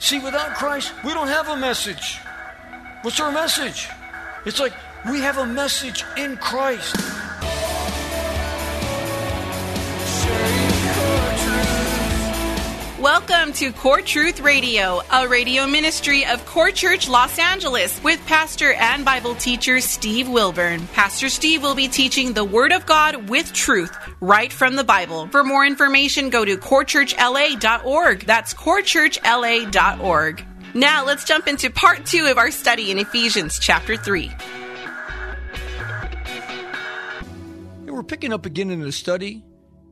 See, without Christ, we don't have a message. What's our message? It's like we have a message in Christ. Welcome to Core Truth Radio, a radio ministry of Core Church Los Angeles with pastor and Bible teacher Steve Wilburn. Pastor Steve will be teaching the Word of God with truth right from the Bible. For more information, go to corechurchla.org. That's corechurchla.org. Now let's jump into part two of our study in Ephesians chapter 3. Hey, we're picking up again in the study.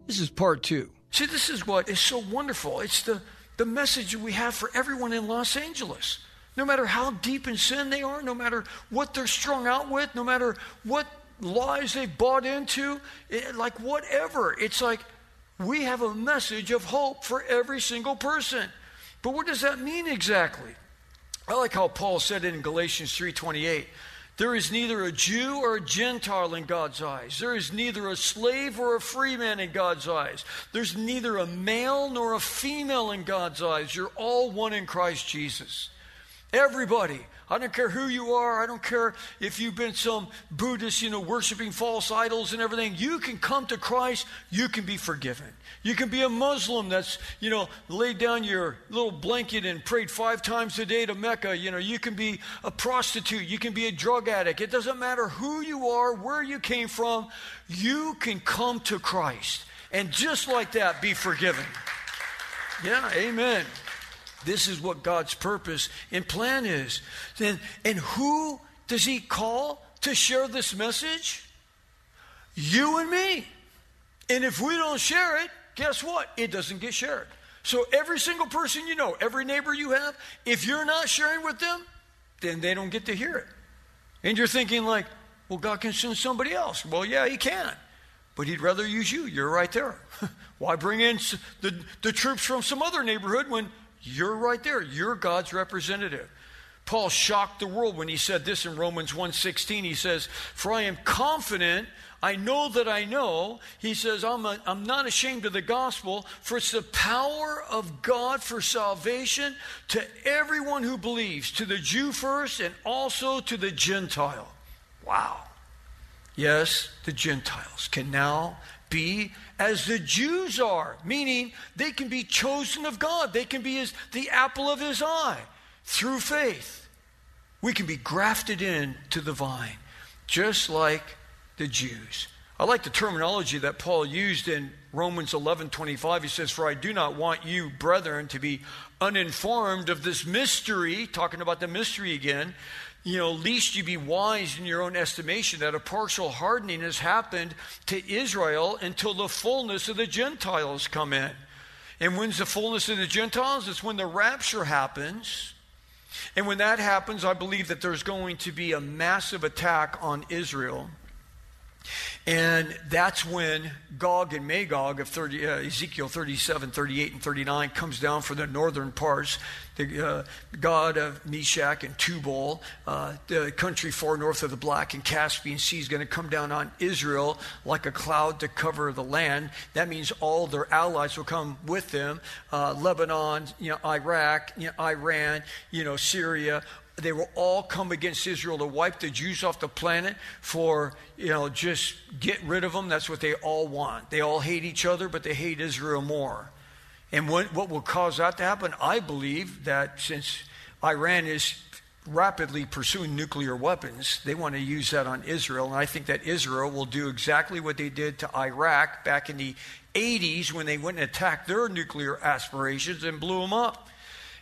This is part two. See, this is what is so wonderful. It's the, the message we have for everyone in Los Angeles. No matter how deep in sin they are, no matter what they're strung out with, no matter what lies they've bought into, it, like whatever. It's like we have a message of hope for every single person. But what does that mean exactly? I like how Paul said it in Galatians 3:28. There is neither a Jew or a Gentile in God's eyes. There is neither a slave or a free man in God's eyes. There's neither a male nor a female in God's eyes. You're all one in Christ Jesus. Everybody. I don't care who you are. I don't care if you've been some Buddhist, you know, worshiping false idols and everything. You can come to Christ. You can be forgiven. You can be a Muslim that's, you know, laid down your little blanket and prayed five times a day to Mecca. You know, you can be a prostitute. You can be a drug addict. It doesn't matter who you are, where you came from. You can come to Christ. And just like that, be forgiven. Yeah, amen. This is what God's purpose and plan is. Then, and who does He call to share this message? You and me. And if we don't share it, guess what? It doesn't get shared. So every single person you know, every neighbor you have, if you're not sharing with them, then they don't get to hear it. And you're thinking like, well, God can send somebody else. Well, yeah, He can. But He'd rather use you. You're right there. Why bring in the, the troops from some other neighborhood when you're right there. You're God's representative. Paul shocked the world when he said this in Romans 1:16. He says, "For I am confident, I know that I know." He says, "I'm I'm not ashamed of the gospel, for it's the power of God for salvation to everyone who believes, to the Jew first and also to the Gentile." Wow. Yes, the Gentiles can now be as the Jews are, meaning they can be chosen of God. They can be as the apple of his eye through faith. We can be grafted in to the vine, just like the Jews. I like the terminology that Paul used in Romans 11 25. He says, For I do not want you, brethren, to be uninformed of this mystery, talking about the mystery again, you know, least you be wise in your own estimation that a partial hardening has happened to Israel until the fullness of the Gentiles come in. And when's the fullness of the Gentiles? It's when the rapture happens. And when that happens, I believe that there's going to be a massive attack on Israel. And that's when Gog and Magog of 30, uh, Ezekiel 37, 38, and 39 comes down for the northern parts. The uh, Gog of Meshech and Tubal, uh, the country far north of the Black and Caspian Sea, is going to come down on Israel like a cloud to cover the land. That means all their allies will come with them uh, Lebanon, you know, Iraq, you know, Iran, you know, Syria, they will all come against Israel to wipe the Jews off the planet for, you know, just get rid of them. That's what they all want. They all hate each other, but they hate Israel more. And what, what will cause that to happen? I believe that since Iran is rapidly pursuing nuclear weapons, they want to use that on Israel. And I think that Israel will do exactly what they did to Iraq back in the 80s when they went and attacked their nuclear aspirations and blew them up.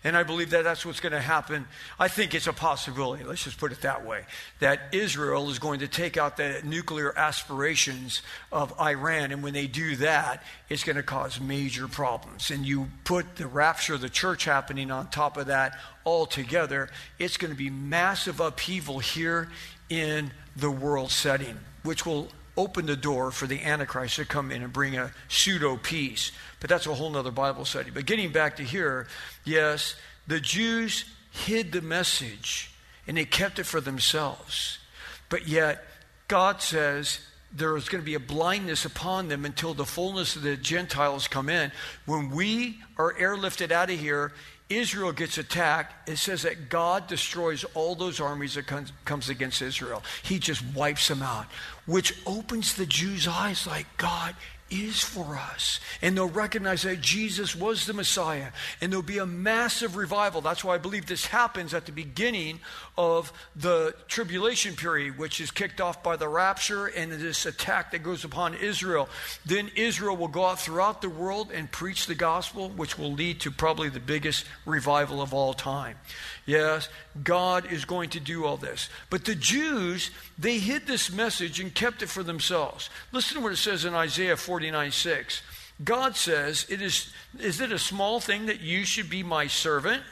And I believe that that's what's going to happen. I think it's a possibility, let's just put it that way, that Israel is going to take out the nuclear aspirations of Iran. And when they do that, it's going to cause major problems. And you put the rapture of the church happening on top of that all together, it's going to be massive upheaval here in the world setting, which will open the door for the Antichrist to come in and bring a pseudo peace. But that's a whole other Bible study. But getting back to here, yes, the Jews hid the message and they kept it for themselves. But yet, God says there is going to be a blindness upon them until the fullness of the Gentiles come in. When we are airlifted out of here, Israel gets attacked, it says that God destroys all those armies that comes, comes against Israel. He just wipes them out, which opens the Jews' eyes like God is for us. And they'll recognize that Jesus was the Messiah. And there'll be a massive revival. That's why I believe this happens at the beginning of the tribulation period, which is kicked off by the rapture and this attack that goes upon Israel. Then Israel will go out throughout the world and preach the gospel, which will lead to probably the biggest revival of all time. Yes, God is going to do all this. But the Jews, they hid this message and kept it for themselves. Listen to what it says in Isaiah 49 6. God says, it is, Is it a small thing that you should be my servant?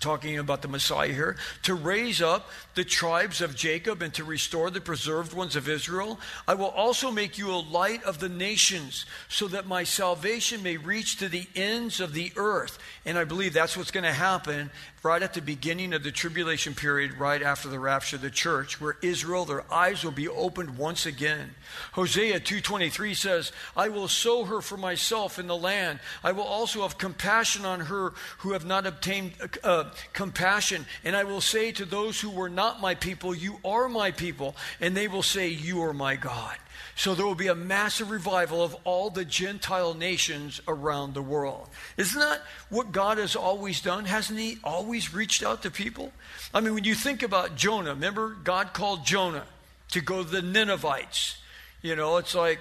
talking about the Messiah here, to raise up the tribes of Jacob and to restore the preserved ones of Israel. I will also make you a light of the nations, so that my salvation may reach to the ends of the earth. And I believe that's what's going to happen right at the beginning of the tribulation period, right after the rapture of the church, where Israel, their eyes will be opened once again. Hosea 2.23 says, I will sow her for myself in the land. I will also have compassion on her who have not obtained uh, compassion. And I will say to those who were not my people, You are my people. And they will say, You are my God. So there will be a massive revival of all the Gentile nations around the world. Isn't that what God has always done? Hasn't He always reached out to people? I mean, when you think about Jonah, remember God called Jonah to go to the Ninevites. You know, it's like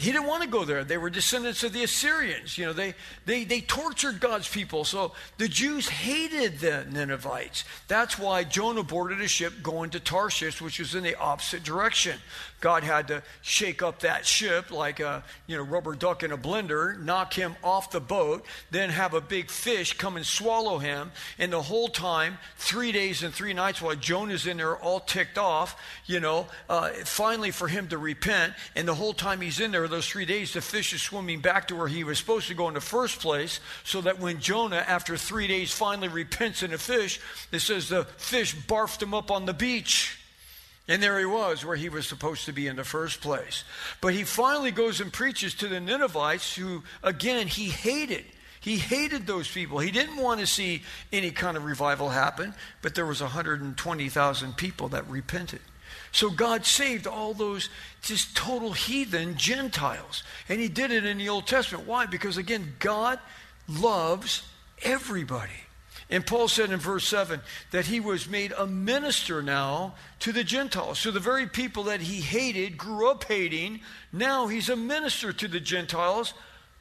he didn't want to go there. They were descendants of the Assyrians. You know, they, they, they tortured God's people. So the Jews hated the Ninevites. That's why Jonah boarded a ship going to Tarshish, which was in the opposite direction. God had to shake up that ship like a you know, rubber duck in a blender, knock him off the boat, then have a big fish come and swallow him. And the whole time, three days and three nights while Jonah's in there all ticked off, you know, uh, finally for him to repent. And the whole time he's in there, those three days, the fish is swimming back to where he was supposed to go in the first place, so that when Jonah, after three days, finally repents in a fish, it says the fish barfed him up on the beach. And there he was, where he was supposed to be in the first place. But he finally goes and preaches to the Ninevites, who, again, he hated. He hated those people. He didn't want to see any kind of revival happen, but there was 120,000 people that repented. So God saved all those just total heathen Gentiles. And he did it in the Old Testament. Why? Because again, God loves everybody. And Paul said in verse 7 that he was made a minister now to the Gentiles. So the very people that he hated, grew up hating, now he's a minister to the Gentiles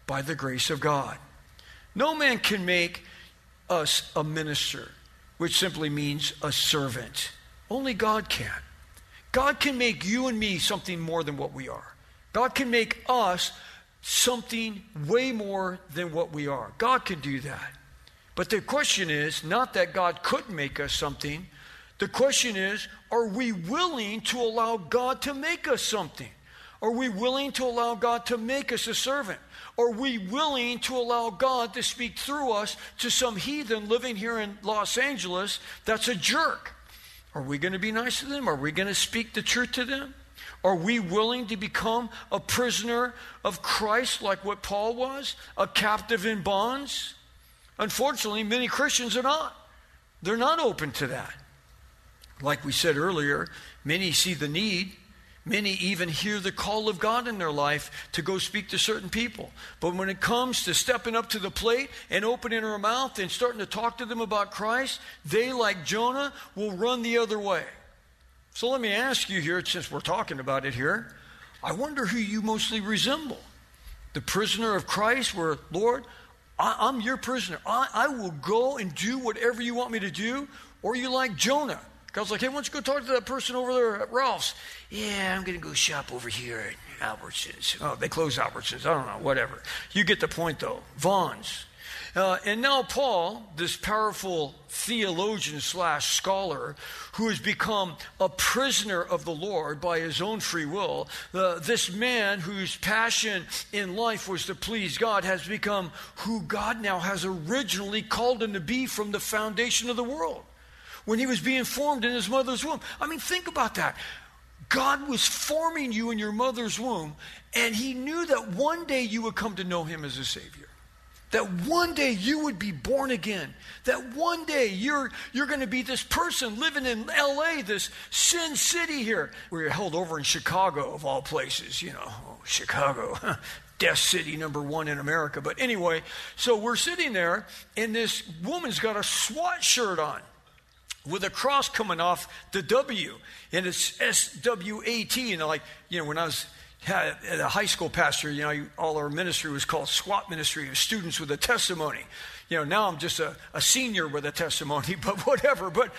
by the grace of God. No man can make us a minister, which simply means a servant. Only God can. God can make you and me something more than what we are. God can make us something way more than what we are. God can do that. But the question is not that God couldn't make us something. The question is are we willing to allow God to make us something? Are we willing to allow God to make us a servant? Are we willing to allow God to speak through us to some heathen living here in Los Angeles that's a jerk? Are we going to be nice to them? Are we going to speak the truth to them? Are we willing to become a prisoner of Christ like what Paul was? A captive in bonds? Unfortunately, many Christians are not. They're not open to that. Like we said earlier, many see the need Many even hear the call of God in their life to go speak to certain people. But when it comes to stepping up to the plate and opening their mouth and starting to talk to them about Christ, they, like Jonah, will run the other way. So let me ask you here, since we're talking about it here, I wonder who you mostly resemble. The prisoner of Christ, where, Lord, I, am your prisoner. I, I will go and do whatever you want me to do. Or you like Jonah. God's like, hey, why don't you go talk to that person over there at Ralph's? Yeah, I'm going to go shop over here at Albertsons. Oh, they close Albertsons. I don't know, whatever. You get the point, though. Vons. Uh, and now Paul, this powerful theologian slash scholar, who has become a prisoner of the Lord by his own free will, uh, this man whose passion in life was to please God, has become who God now has originally called him to be from the foundation of the world when he was being formed in his mother's womb. I mean, think about that. God was forming you in your mother's womb, and he knew that one day you would come to know him as a Savior. That one day you would be born again. That one day you're, you're going to be this person living in LA, this sin city here. where you are held over in Chicago, of all places, you know. Oh, Chicago, death city number one in America. But anyway, so we're sitting there, and this woman's got a SWAT shirt on with a cross coming off the W, and it's S W A T. And like, you know, when I was a high school pastor, you know, all our ministry was called SWAT ministry of students with a testimony you know, now I'm just a, a senior with a testimony, but whatever. But,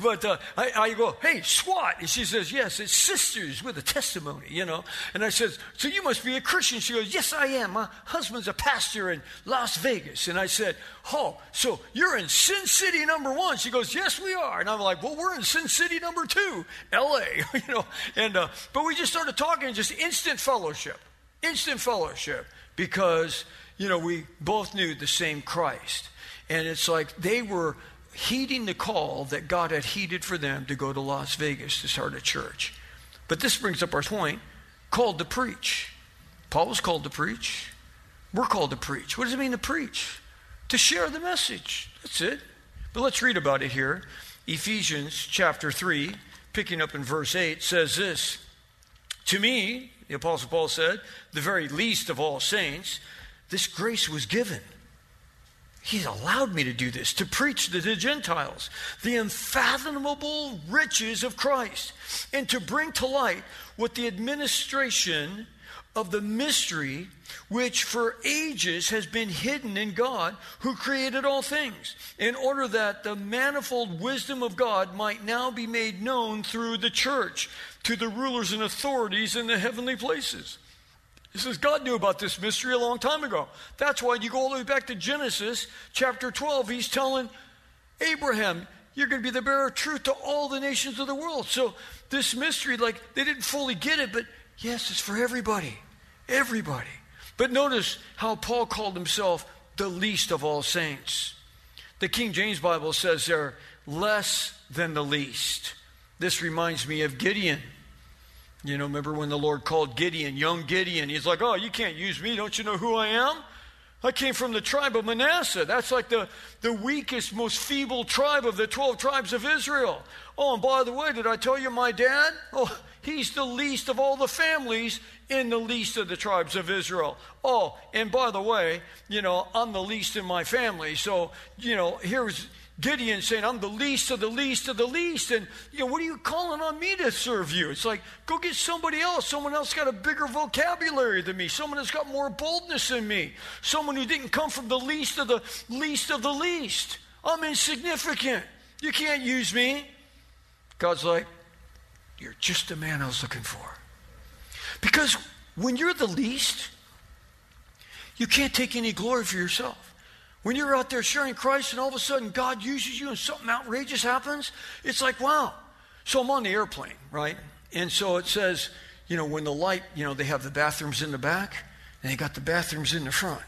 but uh, I, I, go, hey, SWAT. And she says, yes, it's sisters with a testimony, you know. And I says, so you must be a Christian. She goes, yes, I am. My husband's a pastor in Las Vegas. And I said, oh, so you're in Sin City number one. She goes, yes, we are. And I'm like, well, we're in Sin City number two, L.A., you know. And, uh, but we just started talking, just instant fellowship, instant fellowship, because – you know, we both knew the same Christ. And it's like they were heeding the call that God had heeded for them to go to Las Vegas to start a church. But this brings up our point called to preach. Paul was called to preach. We're called to preach. What does it mean to preach? To share the message. That's it. But let's read about it here. Ephesians chapter 3, picking up in verse 8, says this To me, the Apostle Paul said, the very least of all saints, this grace was given. He's allowed me to do this, to preach to the Gentiles the unfathomable riches of Christ, and to bring to light what the administration of the mystery which for ages has been hidden in God who created all things, in order that the manifold wisdom of God might now be made known through the church to the rulers and authorities in the heavenly places. He says God knew about this mystery a long time ago. That's why you go all the way back to Genesis chapter 12. He's telling Abraham, You're going to be the bearer of truth to all the nations of the world. So, this mystery, like, they didn't fully get it, but yes, it's for everybody. Everybody. But notice how Paul called himself the least of all saints. The King James Bible says they're less than the least. This reminds me of Gideon. You know, remember when the Lord called Gideon, young Gideon? He's like, Oh, you can't use me. Don't you know who I am? I came from the tribe of Manasseh. That's like the, the weakest, most feeble tribe of the 12 tribes of Israel. Oh, and by the way, did I tell you my dad? Oh, he's the least of all the families in the least of the tribes of Israel. Oh, and by the way, you know, I'm the least in my family. So, you know, here's Gideon saying, I'm the least of the least of the least. And, you know, what are you calling on me to serve you? It's like, go get somebody else. Someone else got a bigger vocabulary than me. Someone that's got more boldness than me. Someone who didn't come from the least of the least of the least. I'm insignificant. You can't use me. God's like, you're just the man I was looking for. Because when you're the least, you can't take any glory for yourself. When you're out there sharing Christ and all of a sudden God uses you and something outrageous happens, it's like, wow. So I'm on the airplane, right? And so it says, you know, when the light, you know, they have the bathrooms in the back and they got the bathrooms in the front.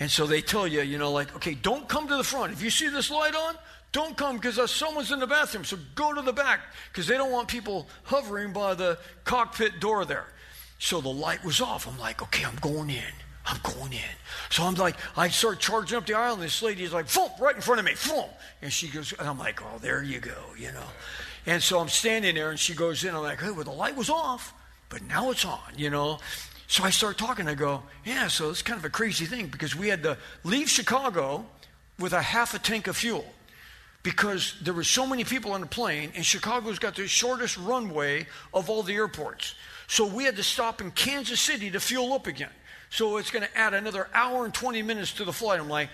And so they tell you, you know, like, okay, don't come to the front. If you see this light on, don't come because someone's in the bathroom. So go to the back because they don't want people hovering by the cockpit door there. So the light was off. I'm like, okay, I'm going in. I'm going in. So I'm like, I start charging up the aisle, and this lady is like, boom, right in front of me, boom. And she goes, and I'm like, oh, there you go, you know. And so I'm standing there, and she goes in. I'm like, hey, well, the light was off, but now it's on, you know. So I start talking. I go, yeah, so it's kind of a crazy thing because we had to leave Chicago with a half a tank of fuel because there were so many people on the plane, and Chicago's got the shortest runway of all the airports. So we had to stop in Kansas City to fuel up again. So it's going to add another hour and 20 minutes to the flight. I'm like,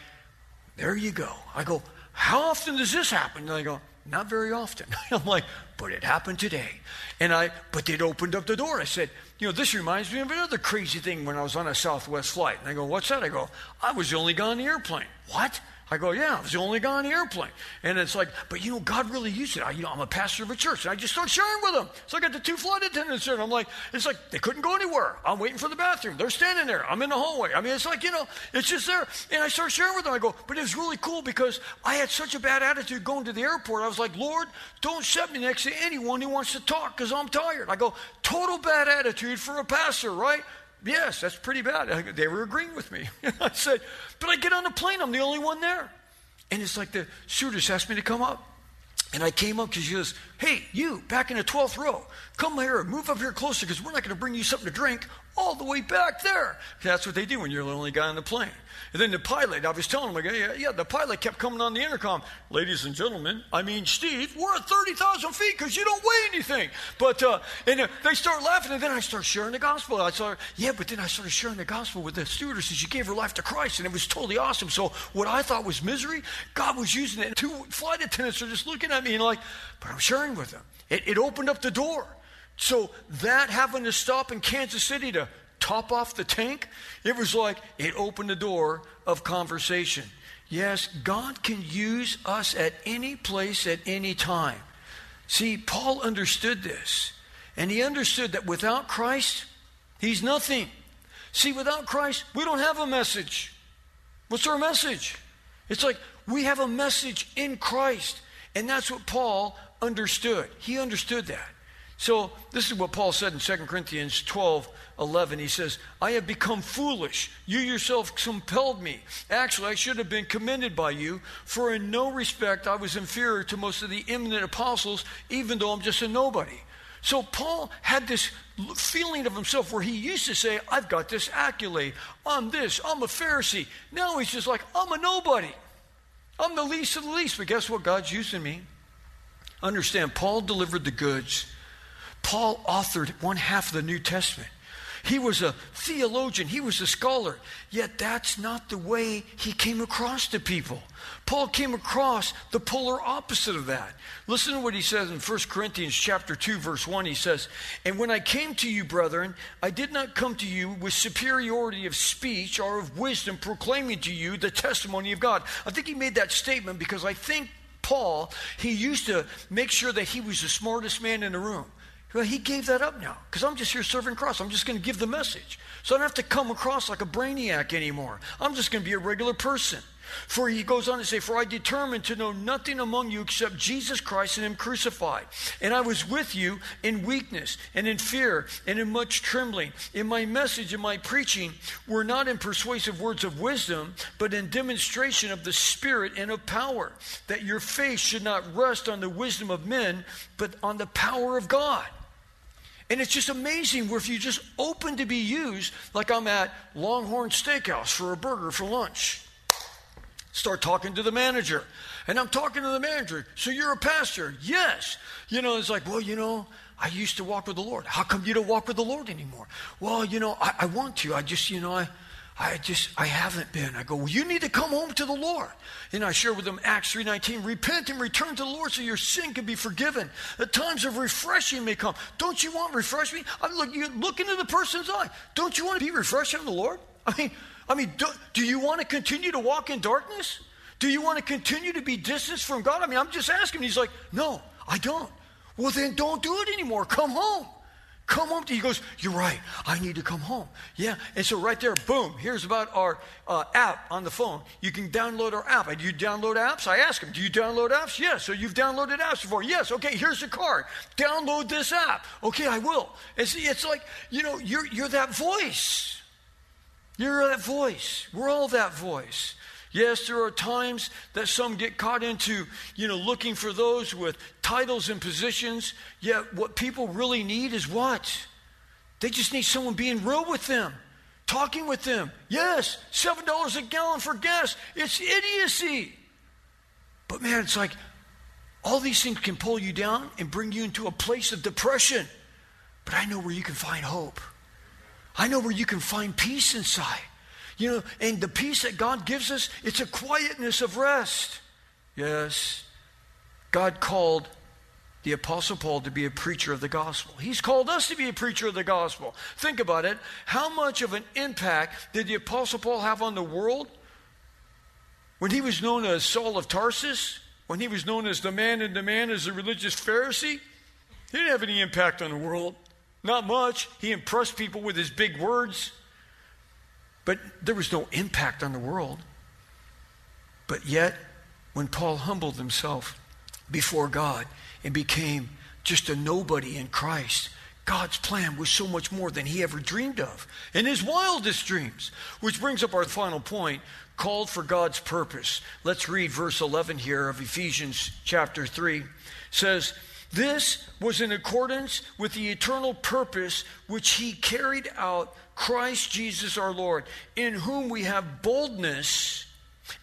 there you go. I go, how often does this happen? And they go, not very often. I'm like, but it happened today. And I, but they'd opened up the door. I said, you know, this reminds me of another crazy thing when I was on a Southwest flight. And I go, what's that? I go, I was the only guy on the airplane. What? I go, yeah, I was the only guy on the airplane. And it's like, but you know, God really used it. I, you know, I'm a pastor of a church. And I just start sharing with them. So I got the two flight attendants there. And I'm like, it's like they couldn't go anywhere. I'm waiting for the bathroom. They're standing there. I'm in the hallway. I mean, it's like, you know, it's just there. And I start sharing with them. I go, but it was really cool because I had such a bad attitude going to the airport. I was like, Lord, don't set me next to anyone who wants to talk because I'm tired. I go, total bad attitude for a pastor, right? Yes, that's pretty bad. They were agreeing with me. I said, but I get on the plane. I'm the only one there. And it's like the stewardess asked me to come up. And I came up because she goes, Hey, you, back in the 12th row, come here, move up here closer because we're not going to bring you something to drink all the way back there. That's what they do when you're the only guy on the plane. And then the pilot, I was telling him, yeah, yeah, the pilot kept coming on the intercom. Ladies and gentlemen, I mean, Steve, we're at 30,000 feet because you don't weigh anything. But, uh, and uh, they start laughing, and then I start sharing the gospel. I started, yeah, but then I started sharing the gospel with the stewardess, she gave her life to Christ, and it was totally awesome. So what I thought was misery, God was using it. Two flight attendants are just looking at me and like, but I'm sharing with them. It, it opened up the door. So that having to stop in Kansas City to top off the tank, it was like it opened the door of conversation. Yes, God can use us at any place at any time. See, Paul understood this. And he understood that without Christ, he's nothing. See, without Christ, we don't have a message. What's our message? It's like we have a message in Christ. And that's what Paul understood. He understood that. So, this is what Paul said in 2 Corinthians 12 11. He says, I have become foolish. You yourself compelled me. Actually, I should have been commended by you, for in no respect I was inferior to most of the eminent apostles, even though I'm just a nobody. So, Paul had this feeling of himself where he used to say, I've got this accolade. I'm this. I'm a Pharisee. Now he's just like, I'm a nobody. I'm the least of the least. But guess what? God's using me. Understand, Paul delivered the goods. Paul authored one half of the New Testament. He was a theologian, he was a scholar, yet that's not the way he came across to people. Paul came across the polar opposite of that. Listen to what he says in 1 Corinthians chapter 2 verse 1. He says, "And when I came to you, brethren, I did not come to you with superiority of speech or of wisdom proclaiming to you the testimony of God." I think he made that statement because I think Paul, he used to make sure that he was the smartest man in the room. Well, he gave that up now because I'm just here serving Christ. I'm just going to give the message. So I don't have to come across like a brainiac anymore. I'm just going to be a regular person. For he goes on to say, For I determined to know nothing among you except Jesus Christ and Him crucified. And I was with you in weakness and in fear and in much trembling. In my message and my preaching were not in persuasive words of wisdom, but in demonstration of the Spirit and of power, that your faith should not rest on the wisdom of men, but on the power of God. And it's just amazing where if you just open to be used, like I'm at Longhorn Steakhouse for a burger for lunch start talking to the manager. And I'm talking to the manager. So you're a pastor? Yes. You know, it's like, well, you know, I used to walk with the Lord. How come you don't walk with the Lord anymore? Well, you know, I, I want to. I just, you know, I, I just, I haven't been. I go, well, you need to come home to the Lord. And I share with them Acts 3.19, repent and return to the Lord so your sin can be forgiven. The times of refreshing may come. Don't you want refreshing? I look, you look into the person's eye. Don't you want to be refreshed in the Lord? I mean, I mean, do, do you want to continue to walk in darkness? Do you want to continue to be distanced from God? I mean, I'm just asking. He's like, no, I don't. Well, then don't do it anymore. Come home. Come home. He goes, You're right. I need to come home. Yeah. And so, right there, boom, here's about our uh, app on the phone. You can download our app. Do you download apps? I ask him, Do you download apps? Yes. So, you've downloaded apps before? Yes. Okay, here's the card. Download this app. Okay, I will. And see, it's like, you know, you're, you're that voice. You're that voice. We're all that voice. Yes, there are times that some get caught into, you know, looking for those with titles and positions. Yet what people really need is what? They just need someone being real with them, talking with them. Yes, $7 a gallon for gas. It's idiocy. But man, it's like all these things can pull you down and bring you into a place of depression. But I know where you can find hope. I know where you can find peace inside. You know, and the peace that God gives us, it's a quietness of rest. Yes, God called the Apostle Paul to be a preacher of the gospel. He's called us to be a preacher of the gospel. Think about it. How much of an impact did the Apostle Paul have on the world? When he was known as Saul of Tarsus, when he was known as the man in demand as a religious Pharisee, he didn't have any impact on the world. Not much. He impressed people with his big words. But there was no impact on the world. But yet, when Paul humbled himself before God and became just a nobody in Christ, God's plan was so much more than he ever dreamed of in his wildest dreams. Which brings up our final point called for God's purpose. Let's read verse 11 here of Ephesians chapter 3. It says, This was in accordance with the eternal purpose which he carried out Christ Jesus our Lord, in whom we have boldness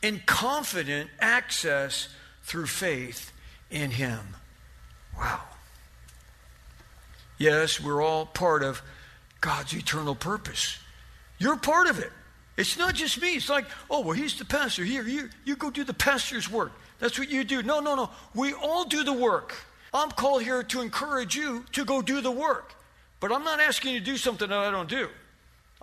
and confident access through faith in him. Wow. Yes, we're all part of God's eternal purpose. You're part of it. It's not just me. It's like, oh, well, he's the pastor. Here, here, you go do the pastor's work. That's what you do. No, no, no. We all do the work. I'm called here to encourage you to go do the work. But I'm not asking you to do something that I don't do.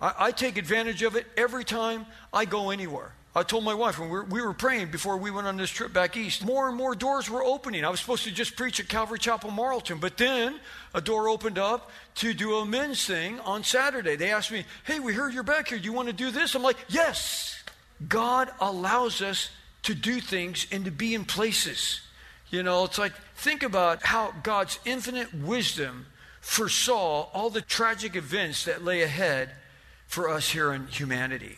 I, I take advantage of it every time I go anywhere. I told my wife when we were, we were, praying before we went on this trip back east, more and more doors were opening. I was supposed to just preach at Calvary Chapel Marlton, but then a door opened up to do a men's thing on Saturday. They asked me, Hey, we heard you're back here. Do you want to do this? I'm like, Yes. God allows us to do things and to be in places. You know, it's like, think about how God's infinite wisdom foresaw all the tragic events that lay ahead for us here in humanity.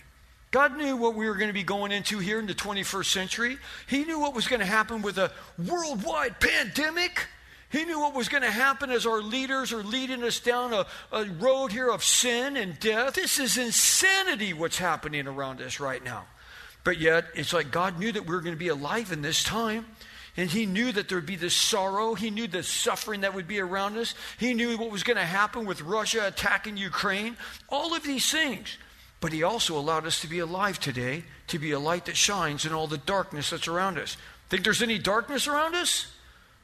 God knew what we were going to be going into here in the 21st century. He knew what was going to happen with a worldwide pandemic. He knew what was going to happen as our leaders are leading us down a, a road here of sin and death. This is insanity what's happening around us right now. But yet, it's like God knew that we were going to be alive in this time. And he knew that there would be this sorrow. He knew the suffering that would be around us. He knew what was going to happen with Russia attacking Ukraine. All of these things. But he also allowed us to be alive today, to be a light that shines in all the darkness that's around us. Think there's any darkness around us?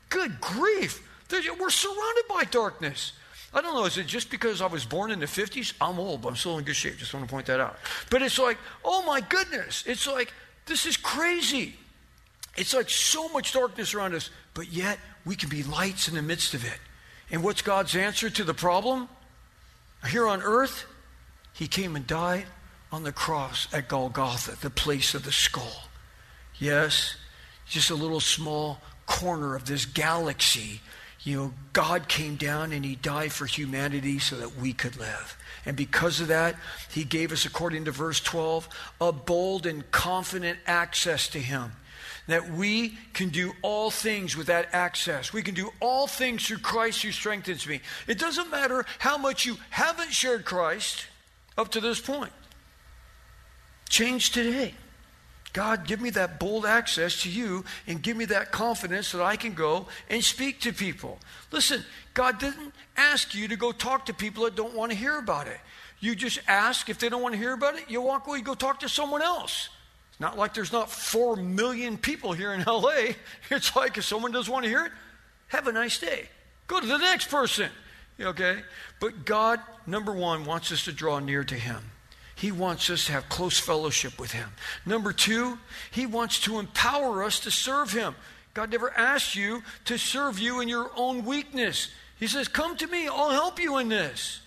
Good grief. We're surrounded by darkness. I don't know, is it just because I was born in the 50s? I'm old, but I'm still in good shape. Just want to point that out. But it's like, oh my goodness. It's like, this is crazy. It's like so much darkness around us, but yet we can be lights in the midst of it. And what's God's answer to the problem? Here on earth, He came and died on the cross at Golgotha, the place of the skull. Yes, just a little small corner of this galaxy. You know, God came down and He died for humanity so that we could live. And because of that, He gave us, according to verse 12, a bold and confident access to Him that we can do all things with that access. We can do all things through Christ who strengthens me. It doesn't matter how much you haven't shared Christ up to this point. Change today. God, give me that bold access to you and give me that confidence that I can go and speak to people. Listen, God didn't ask you to go talk to people that don't want to hear about it. You just ask if they don't want to hear about it, you walk away, go talk to someone else. Not like there's not four million people here in LA. It's like if someone doesn't want to hear it, have a nice day. Go to the next person. Okay? But God, number one, wants us to draw near to Him. He wants us to have close fellowship with Him. Number two, He wants to empower us to serve Him. God never asked you to serve you in your own weakness. He says, Come to me, I'll help you in this.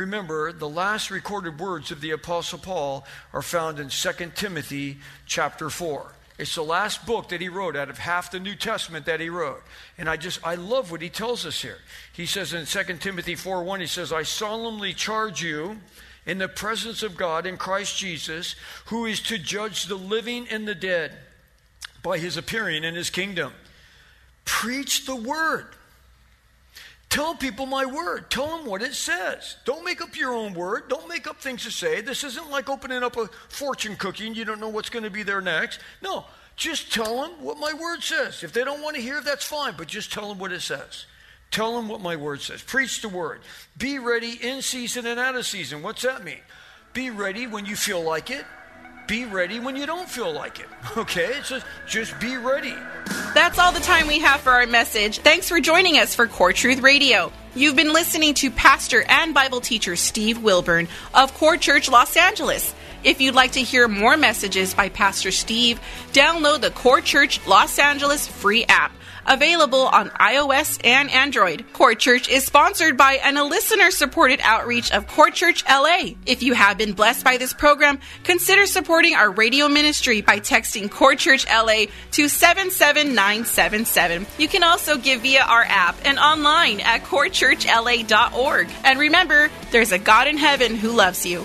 Remember, the last recorded words of the Apostle Paul are found in 2 Timothy chapter 4. It's the last book that he wrote out of half the New Testament that he wrote. And I just, I love what he tells us here. He says in 2 Timothy 4 1, he says, I solemnly charge you in the presence of God in Christ Jesus, who is to judge the living and the dead by his appearing in his kingdom. Preach the word. Tell people my word. Tell them what it says. Don't make up your own word. Don't make up things to say. This isn't like opening up a fortune cookie and you don't know what's going to be there next. No, just tell them what my word says. If they don't want to hear, that's fine, but just tell them what it says. Tell them what my word says. Preach the word. Be ready in season and out of season. What's that mean? Be ready when you feel like it. Be ready when you don't feel like it. Okay? It's just, just be ready. That's all the time we have for our message. Thanks for joining us for Core Truth Radio. You've been listening to pastor and Bible teacher Steve Wilburn of Core Church Los Angeles. If you'd like to hear more messages by Pastor Steve, download the Core Church Los Angeles free app available on iOS and Android. Core Church is sponsored by and a listener supported outreach of Core Church LA. If you have been blessed by this program, consider supporting our radio ministry by texting Core Church LA to 77977. You can also give via our app and online at corechurchla.org. And remember, there's a God in heaven who loves you.